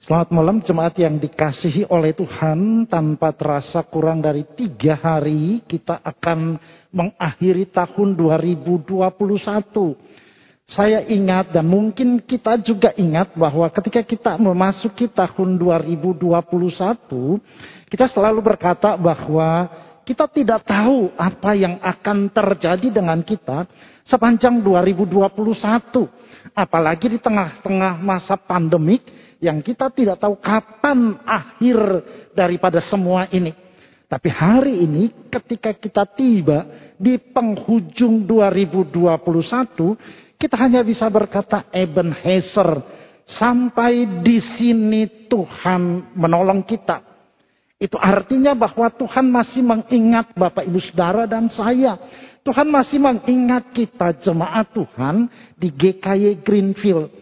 Selamat malam jemaat yang dikasihi oleh Tuhan tanpa terasa kurang dari tiga hari kita akan mengakhiri tahun 2021. Saya ingat dan mungkin kita juga ingat bahwa ketika kita memasuki tahun 2021 kita selalu berkata bahwa kita tidak tahu apa yang akan terjadi dengan kita sepanjang 2021. Apalagi di tengah-tengah masa pandemik yang kita tidak tahu kapan akhir daripada semua ini. Tapi hari ini ketika kita tiba di penghujung 2021, kita hanya bisa berkata Ebenezer, sampai di sini Tuhan menolong kita. Itu artinya bahwa Tuhan masih mengingat Bapak Ibu Saudara dan saya. Tuhan masih mengingat kita jemaat Tuhan di GKY Greenfield.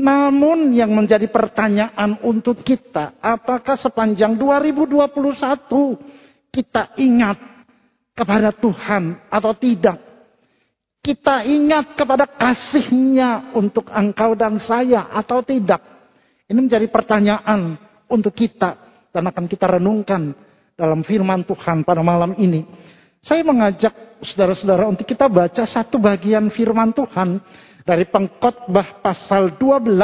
Namun yang menjadi pertanyaan untuk kita, apakah sepanjang 2021 kita ingat kepada Tuhan atau tidak? Kita ingat kepada kasihnya untuk engkau dan saya atau tidak? Ini menjadi pertanyaan untuk kita dan akan kita renungkan dalam firman Tuhan pada malam ini. Saya mengajak saudara-saudara untuk kita baca satu bagian firman Tuhan dari pengkhotbah pasal 12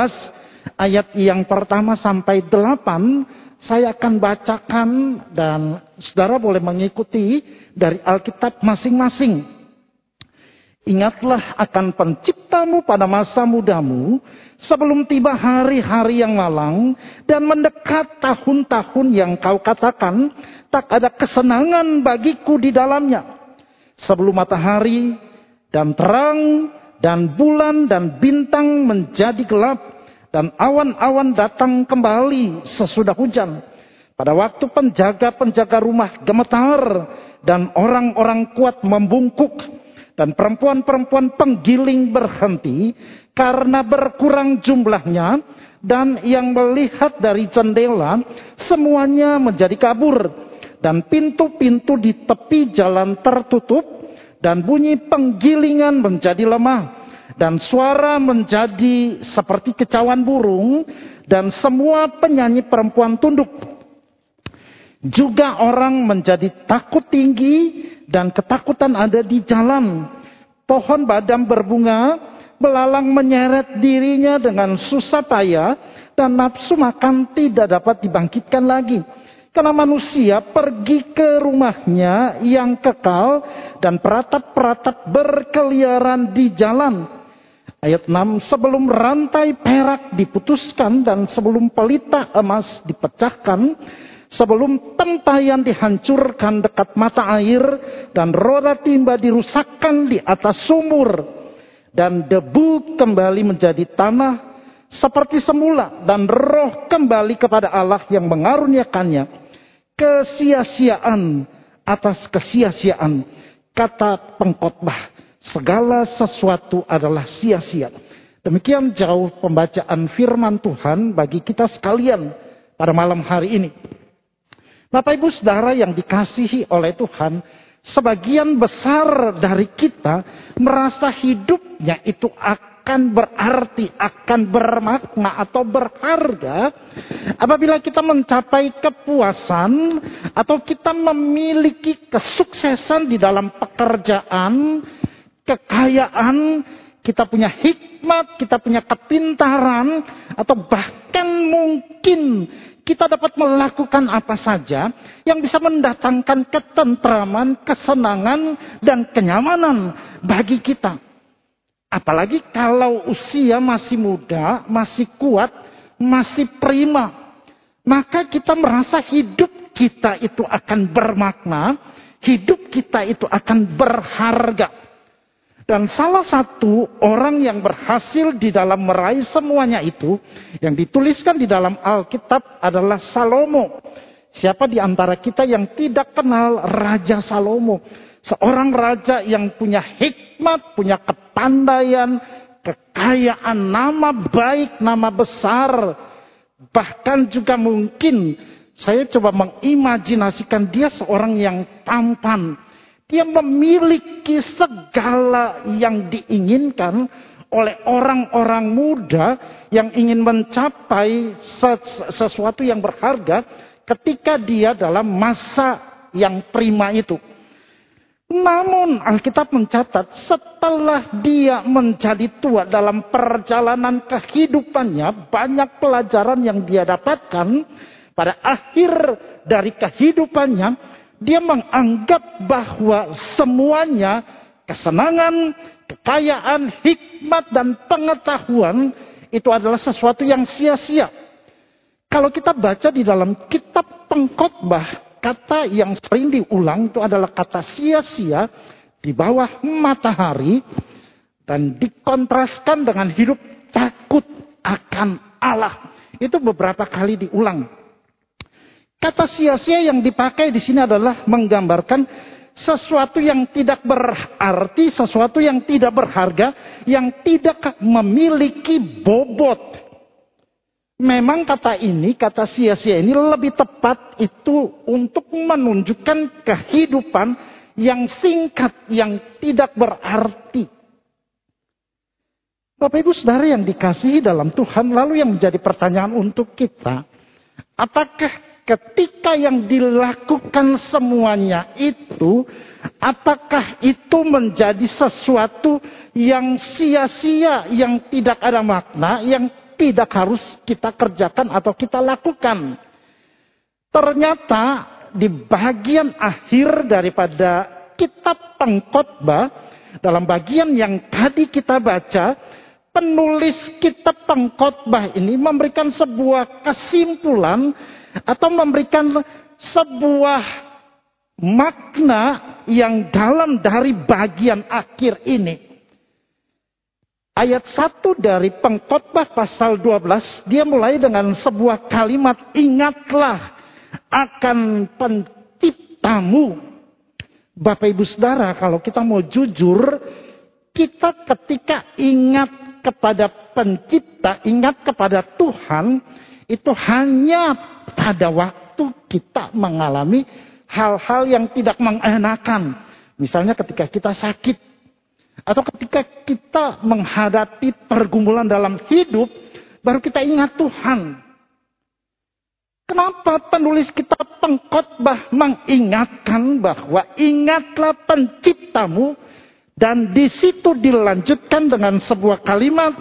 ayat yang pertama sampai 8 saya akan bacakan dan saudara boleh mengikuti dari Alkitab masing-masing. Ingatlah akan penciptamu pada masa mudamu sebelum tiba hari-hari yang malang dan mendekat tahun-tahun yang kau katakan tak ada kesenangan bagiku di dalamnya. Sebelum matahari dan terang dan bulan dan bintang menjadi gelap dan awan-awan datang kembali sesudah hujan. Pada waktu penjaga-penjaga rumah gemetar dan orang-orang kuat membungkuk dan perempuan-perempuan penggiling berhenti karena berkurang jumlahnya. Dan yang melihat dari jendela semuanya menjadi kabur. Dan pintu-pintu di tepi jalan tertutup. Dan bunyi penggilingan menjadi lemah. Dan suara menjadi seperti kecauan burung. Dan semua penyanyi perempuan tunduk. Juga orang menjadi takut tinggi dan ketakutan ada di jalan. Pohon badam berbunga belalang menyeret dirinya dengan susah payah dan nafsu makan tidak dapat dibangkitkan lagi. Karena manusia pergi ke rumahnya yang kekal dan peratap-peratap berkeliaran di jalan. Ayat 6, sebelum rantai perak diputuskan dan sebelum pelita emas dipecahkan, sebelum tempayan dihancurkan dekat mata air dan roda timba dirusakkan di atas sumur dan debu kembali menjadi tanah seperti semula dan roh kembali kepada Allah yang mengaruniakannya. Kesia-siaan atas kesia-siaan kata pengkhotbah segala sesuatu adalah sia-sia. Demikian jauh pembacaan firman Tuhan bagi kita sekalian pada malam hari ini Bapak Ibu Saudara yang dikasihi oleh Tuhan sebagian besar dari kita merasa hidupnya itu akan berarti, akan bermakna atau berharga apabila kita mencapai kepuasan atau kita memiliki kesuksesan di dalam pekerjaan, kekayaan, kita punya hikmat, kita punya kepintaran, atau bahkan mungkin kita dapat melakukan apa saja yang bisa mendatangkan ketentraman, kesenangan, dan kenyamanan bagi kita. Apalagi kalau usia masih muda, masih kuat, masih prima. Maka kita merasa hidup kita itu akan bermakna, hidup kita itu akan berharga. Dan salah satu orang yang berhasil di dalam meraih semuanya itu, yang dituliskan di dalam Alkitab adalah Salomo. Siapa di antara kita yang tidak kenal Raja Salomo? Seorang raja yang punya hikmat, punya kepandaian, kekayaan, nama baik, nama besar. Bahkan juga mungkin saya coba mengimajinasikan dia seorang yang tampan. Dia memiliki segala yang diinginkan oleh orang-orang muda yang ingin mencapai sesuatu yang berharga ketika dia dalam masa yang prima itu. Namun Alkitab mencatat setelah dia menjadi tua dalam perjalanan kehidupannya banyak pelajaran yang dia dapatkan pada akhir dari kehidupannya dia menganggap bahwa semuanya kesenangan, kekayaan, hikmat dan pengetahuan itu adalah sesuatu yang sia-sia. Kalau kita baca di dalam kitab pengkhotbah kata yang sering diulang itu adalah kata sia-sia di bawah matahari dan dikontraskan dengan hidup takut akan Allah. Itu beberapa kali diulang. Kata sia-sia yang dipakai di sini adalah menggambarkan sesuatu yang tidak berarti, sesuatu yang tidak berharga, yang tidak memiliki bobot. Memang kata ini, kata sia-sia ini lebih tepat itu untuk menunjukkan kehidupan yang singkat, yang tidak berarti. Bapak ibu saudara yang dikasihi dalam Tuhan, lalu yang menjadi pertanyaan untuk kita, apakah ketika yang dilakukan semuanya itu, apakah itu menjadi sesuatu yang sia-sia, yang tidak ada makna, yang tidak harus kita kerjakan atau kita lakukan. Ternyata di bagian akhir daripada kitab pengkhotbah dalam bagian yang tadi kita baca, penulis kitab pengkhotbah ini memberikan sebuah kesimpulan atau memberikan sebuah makna yang dalam dari bagian akhir ini. Ayat 1 dari pengkhotbah pasal 12 dia mulai dengan sebuah kalimat ingatlah akan penciptamu. Bapak Ibu Saudara kalau kita mau jujur kita ketika ingat kepada pencipta ingat kepada Tuhan itu hanya pada waktu kita mengalami hal-hal yang tidak mengenakan misalnya ketika kita sakit atau ketika kita menghadapi pergumulan dalam hidup, baru kita ingat Tuhan. Kenapa penulis kitab pengkhotbah mengingatkan bahwa ingatlah penciptamu dan di situ dilanjutkan dengan sebuah kalimat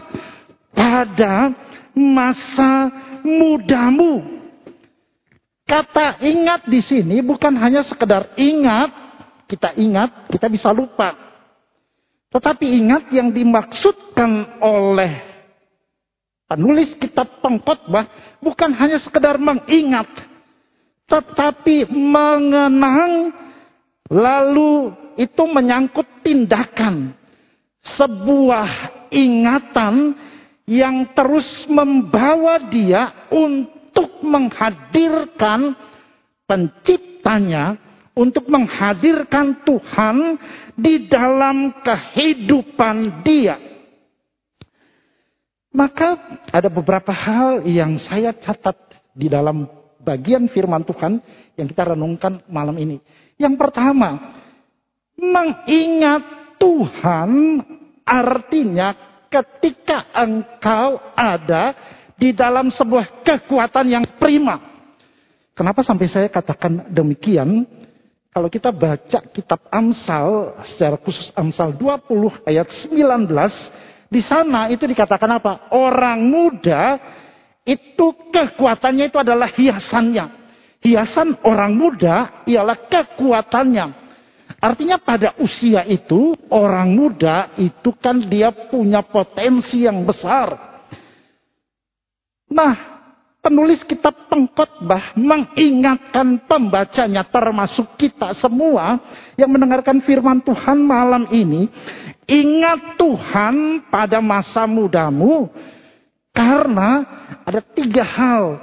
pada masa mudamu. Kata ingat di sini bukan hanya sekedar ingat, kita ingat, kita bisa lupa. Tetapi ingat yang dimaksudkan oleh penulis kitab pengkhotbah bukan hanya sekedar mengingat, tetapi mengenang lalu itu menyangkut tindakan sebuah ingatan yang terus membawa dia untuk menghadirkan penciptanya untuk menghadirkan Tuhan di dalam kehidupan dia. Maka ada beberapa hal yang saya catat di dalam bagian firman Tuhan yang kita renungkan malam ini. Yang pertama, mengingat Tuhan artinya ketika engkau ada di dalam sebuah kekuatan yang prima. Kenapa sampai saya katakan demikian? Kalau kita baca kitab Amsal, secara khusus Amsal 20 ayat 19, di sana itu dikatakan apa? Orang muda itu kekuatannya itu adalah hiasannya. Hiasan orang muda ialah kekuatannya. Artinya pada usia itu orang muda itu kan dia punya potensi yang besar. Nah, penulis kitab pengkhotbah mengingatkan pembacanya termasuk kita semua yang mendengarkan firman Tuhan malam ini, ingat Tuhan pada masa mudamu karena ada tiga hal.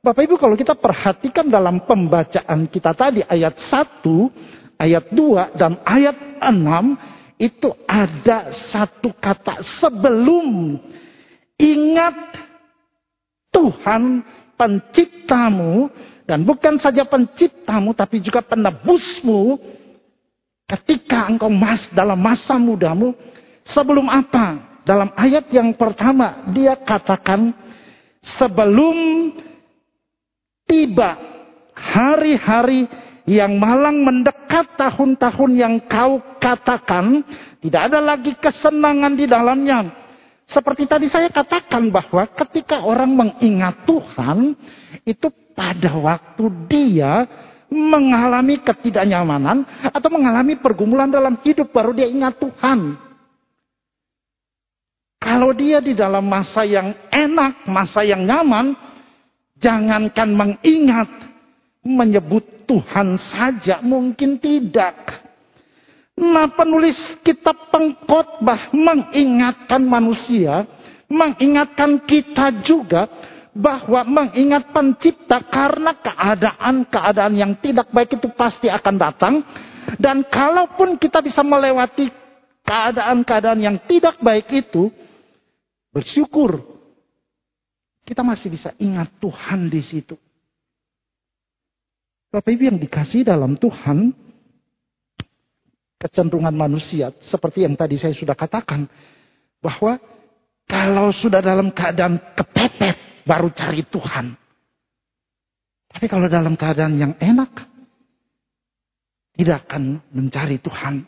Bapak Ibu kalau kita perhatikan dalam pembacaan kita tadi ayat 1, ayat 2 dan ayat 6 itu ada satu kata sebelum ingat Tuhan penciptamu dan bukan saja penciptamu tapi juga penebusmu ketika engkau mas dalam masa mudamu sebelum apa Dalam ayat yang pertama dia katakan sebelum tiba hari-hari yang malang mendekat tahun-tahun yang kau katakan, tidak ada lagi kesenangan di dalamnya. Seperti tadi saya katakan bahwa ketika orang mengingat Tuhan, itu pada waktu dia mengalami ketidaknyamanan atau mengalami pergumulan dalam hidup baru dia ingat Tuhan. Kalau dia di dalam masa yang enak, masa yang nyaman, jangankan mengingat, menyebut Tuhan saja mungkin tidak. Nah penulis kitab pengkhotbah mengingatkan manusia, mengingatkan kita juga bahwa mengingat pencipta karena keadaan-keadaan yang tidak baik itu pasti akan datang. Dan kalaupun kita bisa melewati keadaan-keadaan yang tidak baik itu, bersyukur. Kita masih bisa ingat Tuhan di situ. Bapak Ibu yang dikasih dalam Tuhan, kecenderungan manusia seperti yang tadi saya sudah katakan, bahwa kalau sudah dalam keadaan kepepet, baru cari Tuhan. Tapi kalau dalam keadaan yang enak, tidak akan mencari Tuhan.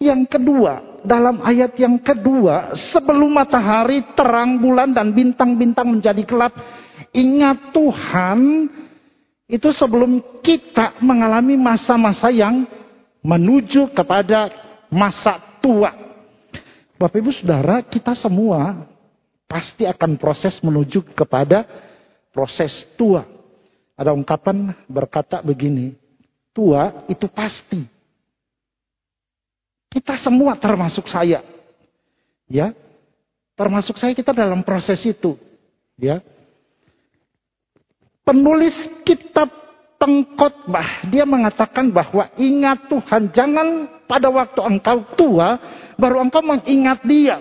Yang kedua, dalam ayat yang kedua, sebelum matahari terang bulan dan bintang-bintang menjadi gelap, ingat Tuhan itu sebelum kita mengalami masa-masa yang menuju kepada masa tua. Bapak Ibu Saudara, kita semua pasti akan proses menuju kepada proses tua. Ada ungkapan berkata begini, tua itu pasti. Kita semua termasuk saya. Ya. Termasuk saya kita dalam proses itu. Ya. Penulis kitab pengkhotbah dia mengatakan bahwa ingat Tuhan jangan pada waktu engkau tua baru engkau mengingat dia.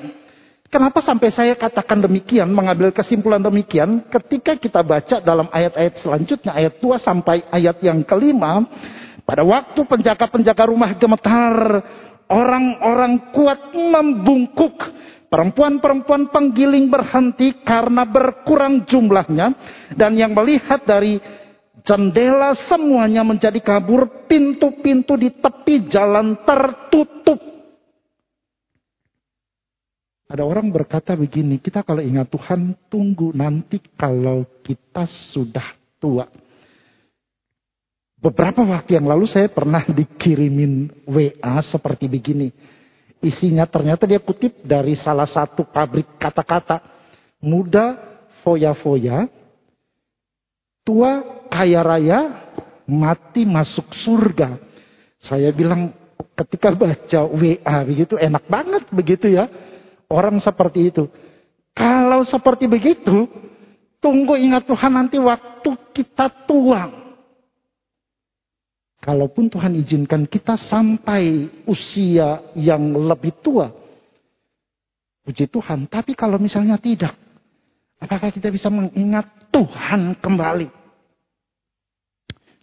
Kenapa sampai saya katakan demikian, mengambil kesimpulan demikian, ketika kita baca dalam ayat-ayat selanjutnya, ayat 2 sampai ayat yang kelima, pada waktu penjaga-penjaga rumah gemetar, orang-orang kuat membungkuk, perempuan-perempuan penggiling berhenti karena berkurang jumlahnya, dan yang melihat dari jendela semuanya menjadi kabur, pintu-pintu di tepi jalan tertutup. Ada orang berkata begini, kita kalau ingat Tuhan tunggu nanti kalau kita sudah tua. Beberapa waktu yang lalu saya pernah dikirimin WA seperti begini. Isinya ternyata dia kutip dari salah satu pabrik kata-kata. Muda foya-foya, tua kaya raya, mati masuk surga. Saya bilang ketika baca WA begitu enak banget begitu ya Orang seperti itu. Kalau seperti begitu, tunggu ingat Tuhan nanti waktu kita tua. Kalaupun Tuhan izinkan kita sampai usia yang lebih tua. Puji Tuhan. Tapi kalau misalnya tidak. Apakah kita bisa mengingat Tuhan kembali?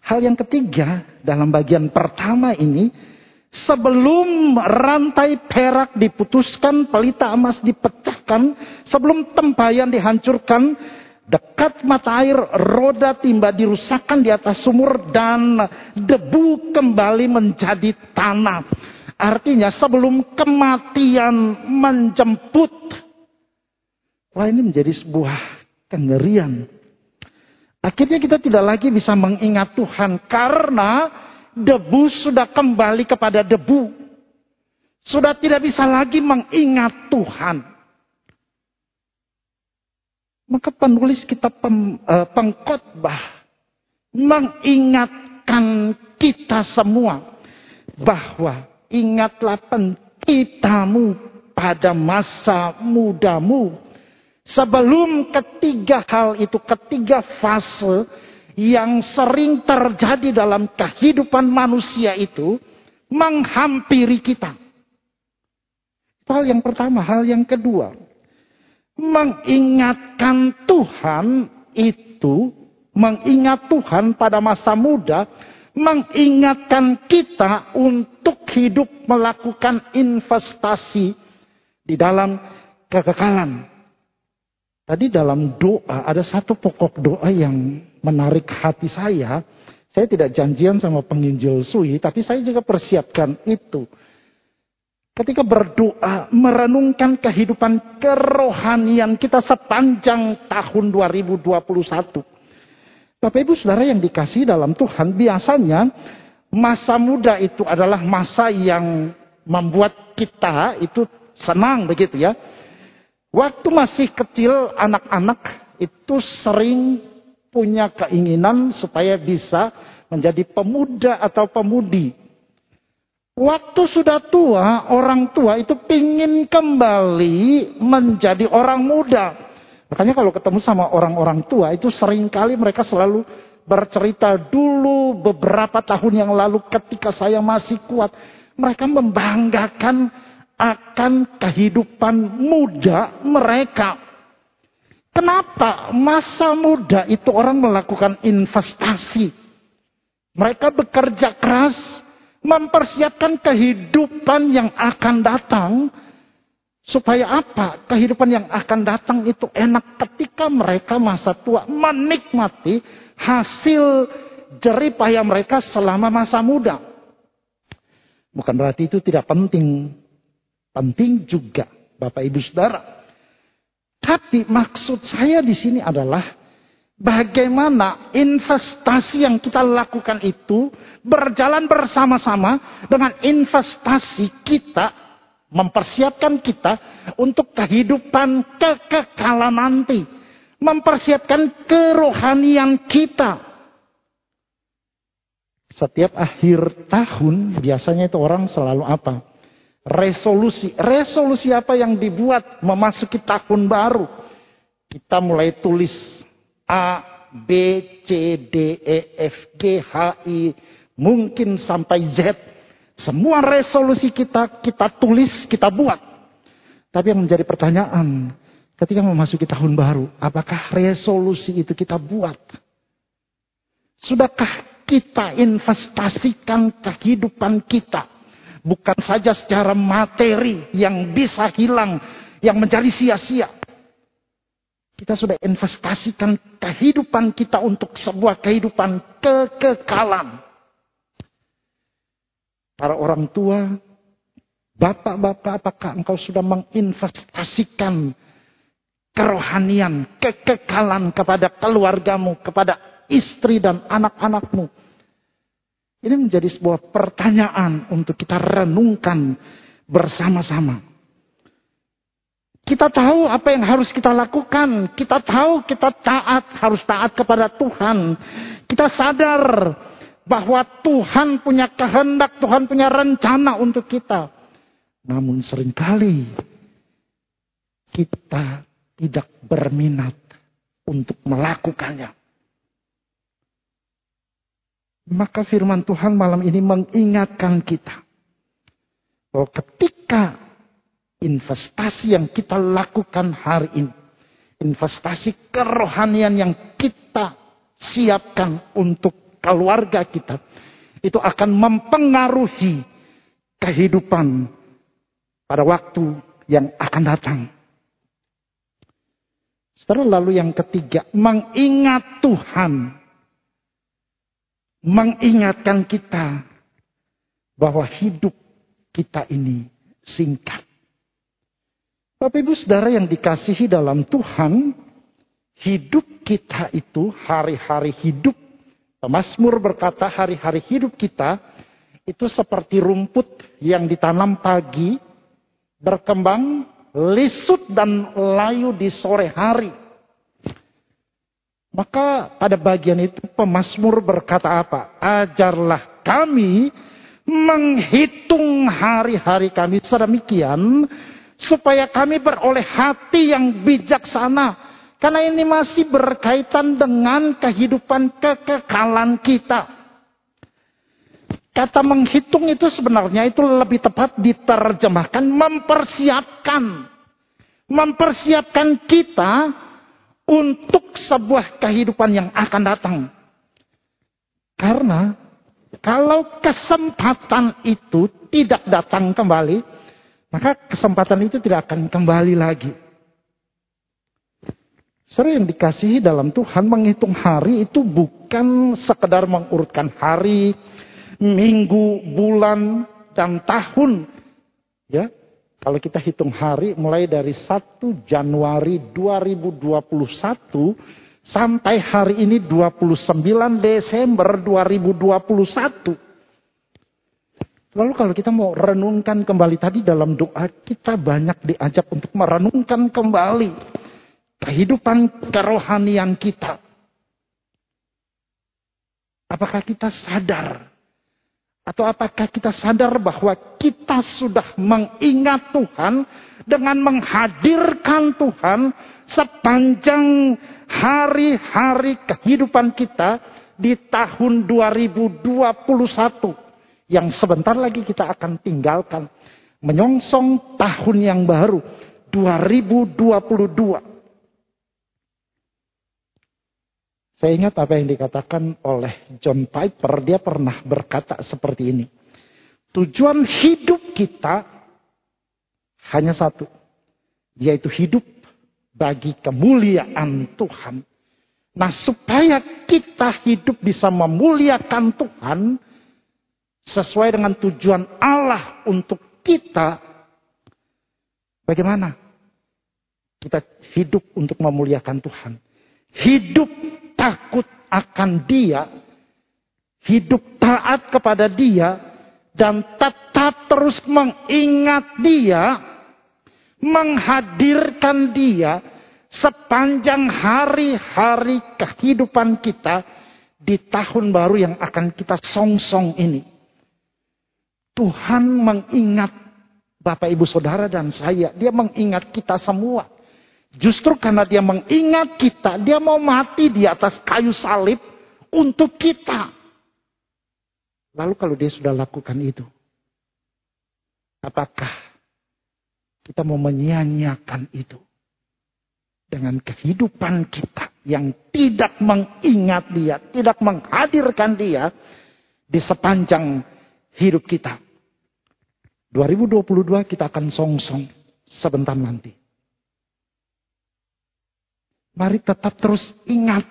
Hal yang ketiga dalam bagian pertama ini Sebelum rantai perak diputuskan, pelita emas dipecahkan, sebelum tempayan dihancurkan, dekat mata air roda timba dirusakkan di atas sumur dan debu kembali menjadi tanah. Artinya sebelum kematian menjemput. Wah ini menjadi sebuah kengerian. Akhirnya kita tidak lagi bisa mengingat Tuhan karena debu sudah kembali kepada debu. Sudah tidak bisa lagi mengingat Tuhan. Maka penulis kitab pem, uh, pengkhotbah mengingatkan kita semua bahwa ingatlah penciptamu pada masa mudamu sebelum ketiga hal itu ketiga fase yang sering terjadi dalam kehidupan manusia itu menghampiri kita. Hal yang pertama, hal yang kedua, mengingatkan Tuhan itu, mengingat Tuhan pada masa muda, mengingatkan kita untuk hidup melakukan investasi di dalam kekekalan. Tadi dalam doa ada satu pokok doa yang menarik hati saya. Saya tidak janjian sama penginjil Sui, tapi saya juga persiapkan itu. Ketika berdoa, merenungkan kehidupan kerohanian kita sepanjang tahun 2021. Bapak Ibu Saudara yang dikasih dalam Tuhan, biasanya masa muda itu adalah masa yang membuat kita itu senang begitu ya. Waktu masih kecil anak-anak itu sering punya keinginan supaya bisa menjadi pemuda atau pemudi Waktu sudah tua, orang tua itu pingin kembali menjadi orang muda. Makanya kalau ketemu sama orang-orang tua itu sering kali mereka selalu bercerita dulu beberapa tahun yang lalu ketika saya masih kuat. Mereka membanggakan akan kehidupan muda mereka. Kenapa masa muda itu orang melakukan investasi? Mereka bekerja keras, mempersiapkan kehidupan yang akan datang supaya apa? Kehidupan yang akan datang itu enak ketika mereka masa tua menikmati hasil jerih payah mereka selama masa muda. Bukan berarti itu tidak penting. Penting juga Bapak Ibu Saudara. Tapi maksud saya di sini adalah bagaimana investasi yang kita lakukan itu berjalan bersama-sama dengan investasi kita mempersiapkan kita untuk kehidupan kekekalan nanti. Mempersiapkan kerohanian kita. Setiap akhir tahun biasanya itu orang selalu apa resolusi resolusi apa yang dibuat memasuki tahun baru kita mulai tulis A, B, C, D, E, F, G, H, I, mungkin sampai Z. Semua resolusi kita, kita tulis, kita buat. Tapi yang menjadi pertanyaan, ketika memasuki tahun baru, apakah resolusi itu kita buat? Sudahkah kita investasikan kehidupan kita? Bukan saja secara materi yang bisa hilang, yang menjadi sia-sia. Kita sudah investasikan kehidupan kita untuk sebuah kehidupan kekekalan. Para orang tua, bapak-bapak, apakah engkau sudah menginvestasikan kerohanian, kekekalan kepada keluargamu, kepada istri dan anak-anakmu? Ini menjadi sebuah pertanyaan untuk kita renungkan bersama-sama. Kita tahu apa yang harus kita lakukan. Kita tahu kita taat, harus taat kepada Tuhan. Kita sadar bahwa Tuhan punya kehendak, Tuhan punya rencana untuk kita. Namun sering kali kita tidak berminat untuk melakukannya. Maka firman Tuhan malam ini mengingatkan kita. Bahwa ketika investasi yang kita lakukan hari ini. Investasi kerohanian yang kita siapkan untuk keluarga kita. Itu akan mempengaruhi kehidupan pada waktu yang akan datang. Setelah lalu yang ketiga, mengingat Tuhan. Mengingatkan kita bahwa hidup kita ini singkat. Bapak Ibu Saudara yang dikasihi dalam Tuhan, hidup kita itu hari-hari hidup. Pemasmur berkata hari-hari hidup kita itu seperti rumput yang ditanam pagi, berkembang, lisut dan layu di sore hari. Maka pada bagian itu pemasmur berkata apa? Ajarlah kami menghitung hari-hari kami sedemikian supaya kami beroleh hati yang bijaksana. Karena ini masih berkaitan dengan kehidupan kekekalan kita. Kata menghitung itu sebenarnya itu lebih tepat diterjemahkan mempersiapkan. Mempersiapkan kita untuk sebuah kehidupan yang akan datang. Karena kalau kesempatan itu tidak datang kembali, maka kesempatan itu tidak akan kembali lagi. Sering yang dikasihi dalam Tuhan menghitung hari itu bukan sekedar mengurutkan hari, minggu, bulan, dan tahun. Ya, kalau kita hitung hari mulai dari 1 Januari 2021 sampai hari ini 29 Desember 2021. Lalu kalau kita mau renungkan kembali tadi dalam doa, kita banyak diajak untuk merenungkan kembali kehidupan kerohanian kita. Apakah kita sadar? Atau apakah kita sadar bahwa kita sudah mengingat Tuhan dengan menghadirkan Tuhan sepanjang hari-hari kehidupan kita di tahun 2021 yang sebentar lagi kita akan tinggalkan. Menyongsong tahun yang baru 2022. Saya ingat apa yang dikatakan oleh John Piper. Dia pernah berkata seperti ini. Tujuan hidup kita hanya satu. Yaitu hidup bagi kemuliaan Tuhan. Nah supaya kita hidup bisa memuliakan Tuhan sesuai dengan tujuan Allah untuk kita, bagaimana kita hidup untuk memuliakan Tuhan? Hidup takut akan Dia, hidup taat kepada Dia, dan tetap terus mengingat Dia, menghadirkan Dia sepanjang hari-hari kehidupan kita di tahun baru yang akan kita songsong ini. Tuhan mengingat Bapak Ibu Saudara dan saya. Dia mengingat kita semua. Justru karena dia mengingat kita, dia mau mati di atas kayu salib untuk kita. Lalu kalau dia sudah lakukan itu, apakah kita mau menyia-nyiakan itu? Dengan kehidupan kita yang tidak mengingat dia, tidak menghadirkan dia di sepanjang hidup kita. 2022 kita akan songsong sebentar nanti. Mari tetap terus ingat.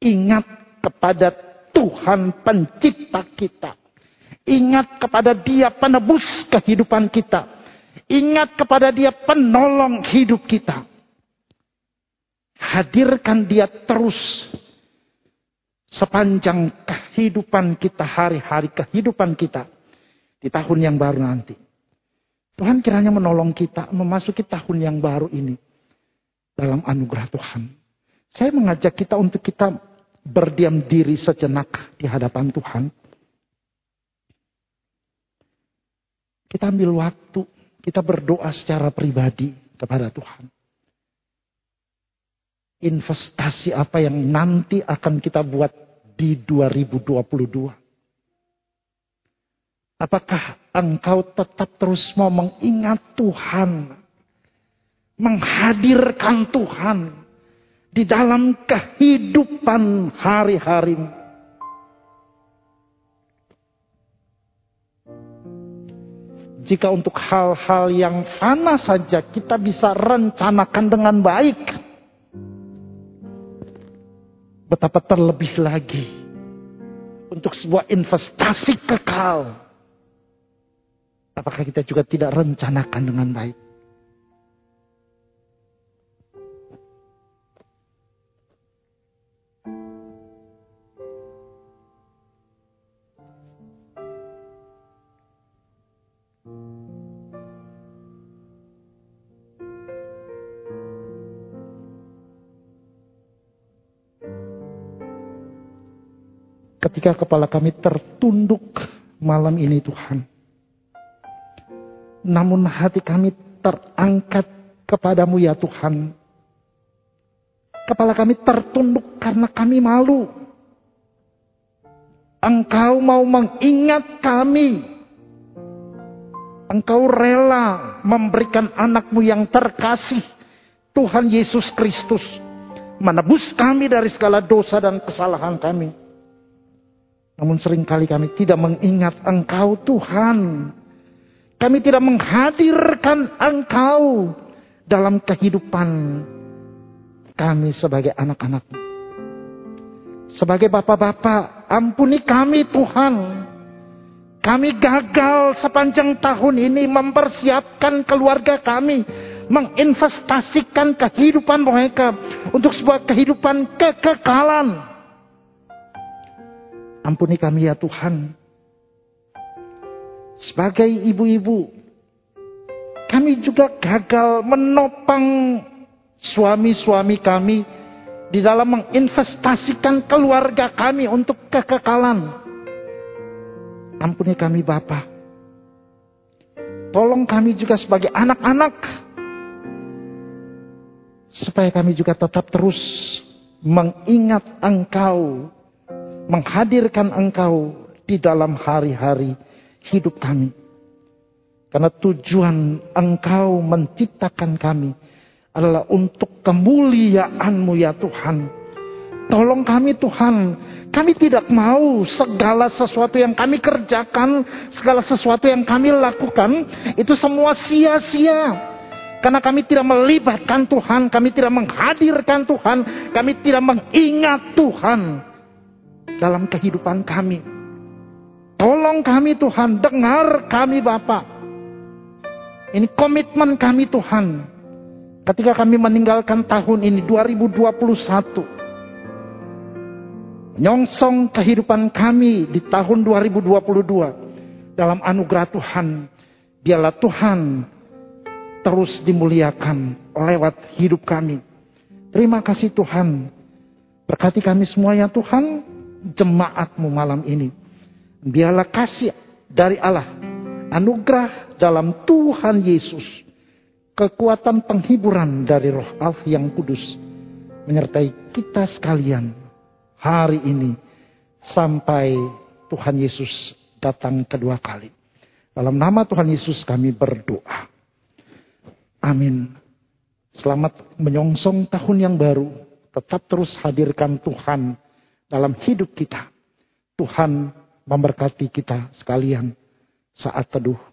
Ingat kepada Tuhan pencipta kita. Ingat kepada dia penebus kehidupan kita. Ingat kepada dia penolong hidup kita. Hadirkan dia terus sepanjang kehidupan kita, hari-hari kehidupan kita di tahun yang baru nanti. Tuhan kiranya menolong kita memasuki tahun yang baru ini dalam anugerah Tuhan. Saya mengajak kita untuk kita berdiam diri sejenak di hadapan Tuhan. Kita ambil waktu, kita berdoa secara pribadi kepada Tuhan. Investasi apa yang nanti akan kita buat di 2022. Apakah engkau tetap terus mau mengingat Tuhan? Menghadirkan Tuhan di dalam kehidupan hari-harimu. Jika untuk hal-hal yang fana saja kita bisa rencanakan dengan baik. Betapa terlebih lagi untuk sebuah investasi kekal Apakah kita juga tidak rencanakan dengan baik? Ketika kepala kami tertunduk malam ini Tuhan. Namun hati kami terangkat kepadamu ya Tuhan. Kepala kami tertunduk karena kami malu. Engkau mau mengingat kami. Engkau rela memberikan anakmu yang terkasih. Tuhan Yesus Kristus. Menebus kami dari segala dosa dan kesalahan kami. Namun sering kali kami tidak mengingat engkau Tuhan. Kami tidak menghadirkan engkau dalam kehidupan kami sebagai anak-anak. Sebagai bapak-bapak, ampuni kami Tuhan. Kami gagal sepanjang tahun ini mempersiapkan keluarga kami. Menginvestasikan kehidupan mereka untuk sebuah kehidupan kekekalan. Ampuni kami ya Tuhan. Sebagai ibu-ibu, kami juga gagal menopang suami-suami kami di dalam menginvestasikan keluarga kami untuk kekekalan. Ampuni kami Bapa. Tolong kami juga sebagai anak-anak. Supaya kami juga tetap terus mengingat Engkau. Menghadirkan Engkau di dalam hari-hari hidup kami. Karena tujuan engkau menciptakan kami adalah untuk kemuliaan-Mu ya Tuhan. Tolong kami Tuhan, kami tidak mau segala sesuatu yang kami kerjakan, segala sesuatu yang kami lakukan, itu semua sia-sia. Karena kami tidak melibatkan Tuhan, kami tidak menghadirkan Tuhan, kami tidak mengingat Tuhan dalam kehidupan kami. Tolong kami Tuhan, dengar kami Bapak. Ini komitmen kami Tuhan. Ketika kami meninggalkan tahun ini 2021. Nyongsong kehidupan kami di tahun 2022. Dalam anugerah Tuhan. Biarlah Tuhan terus dimuliakan lewat hidup kami. Terima kasih Tuhan. Berkati kami semuanya Tuhan. Jemaatmu malam ini. Biarlah kasih dari Allah. Anugerah dalam Tuhan Yesus. Kekuatan penghiburan dari roh Allah yang kudus. Menyertai kita sekalian hari ini. Sampai Tuhan Yesus datang kedua kali. Dalam nama Tuhan Yesus kami berdoa. Amin. Selamat menyongsong tahun yang baru. Tetap terus hadirkan Tuhan dalam hidup kita. Tuhan memberkati kita sekalian saat teduh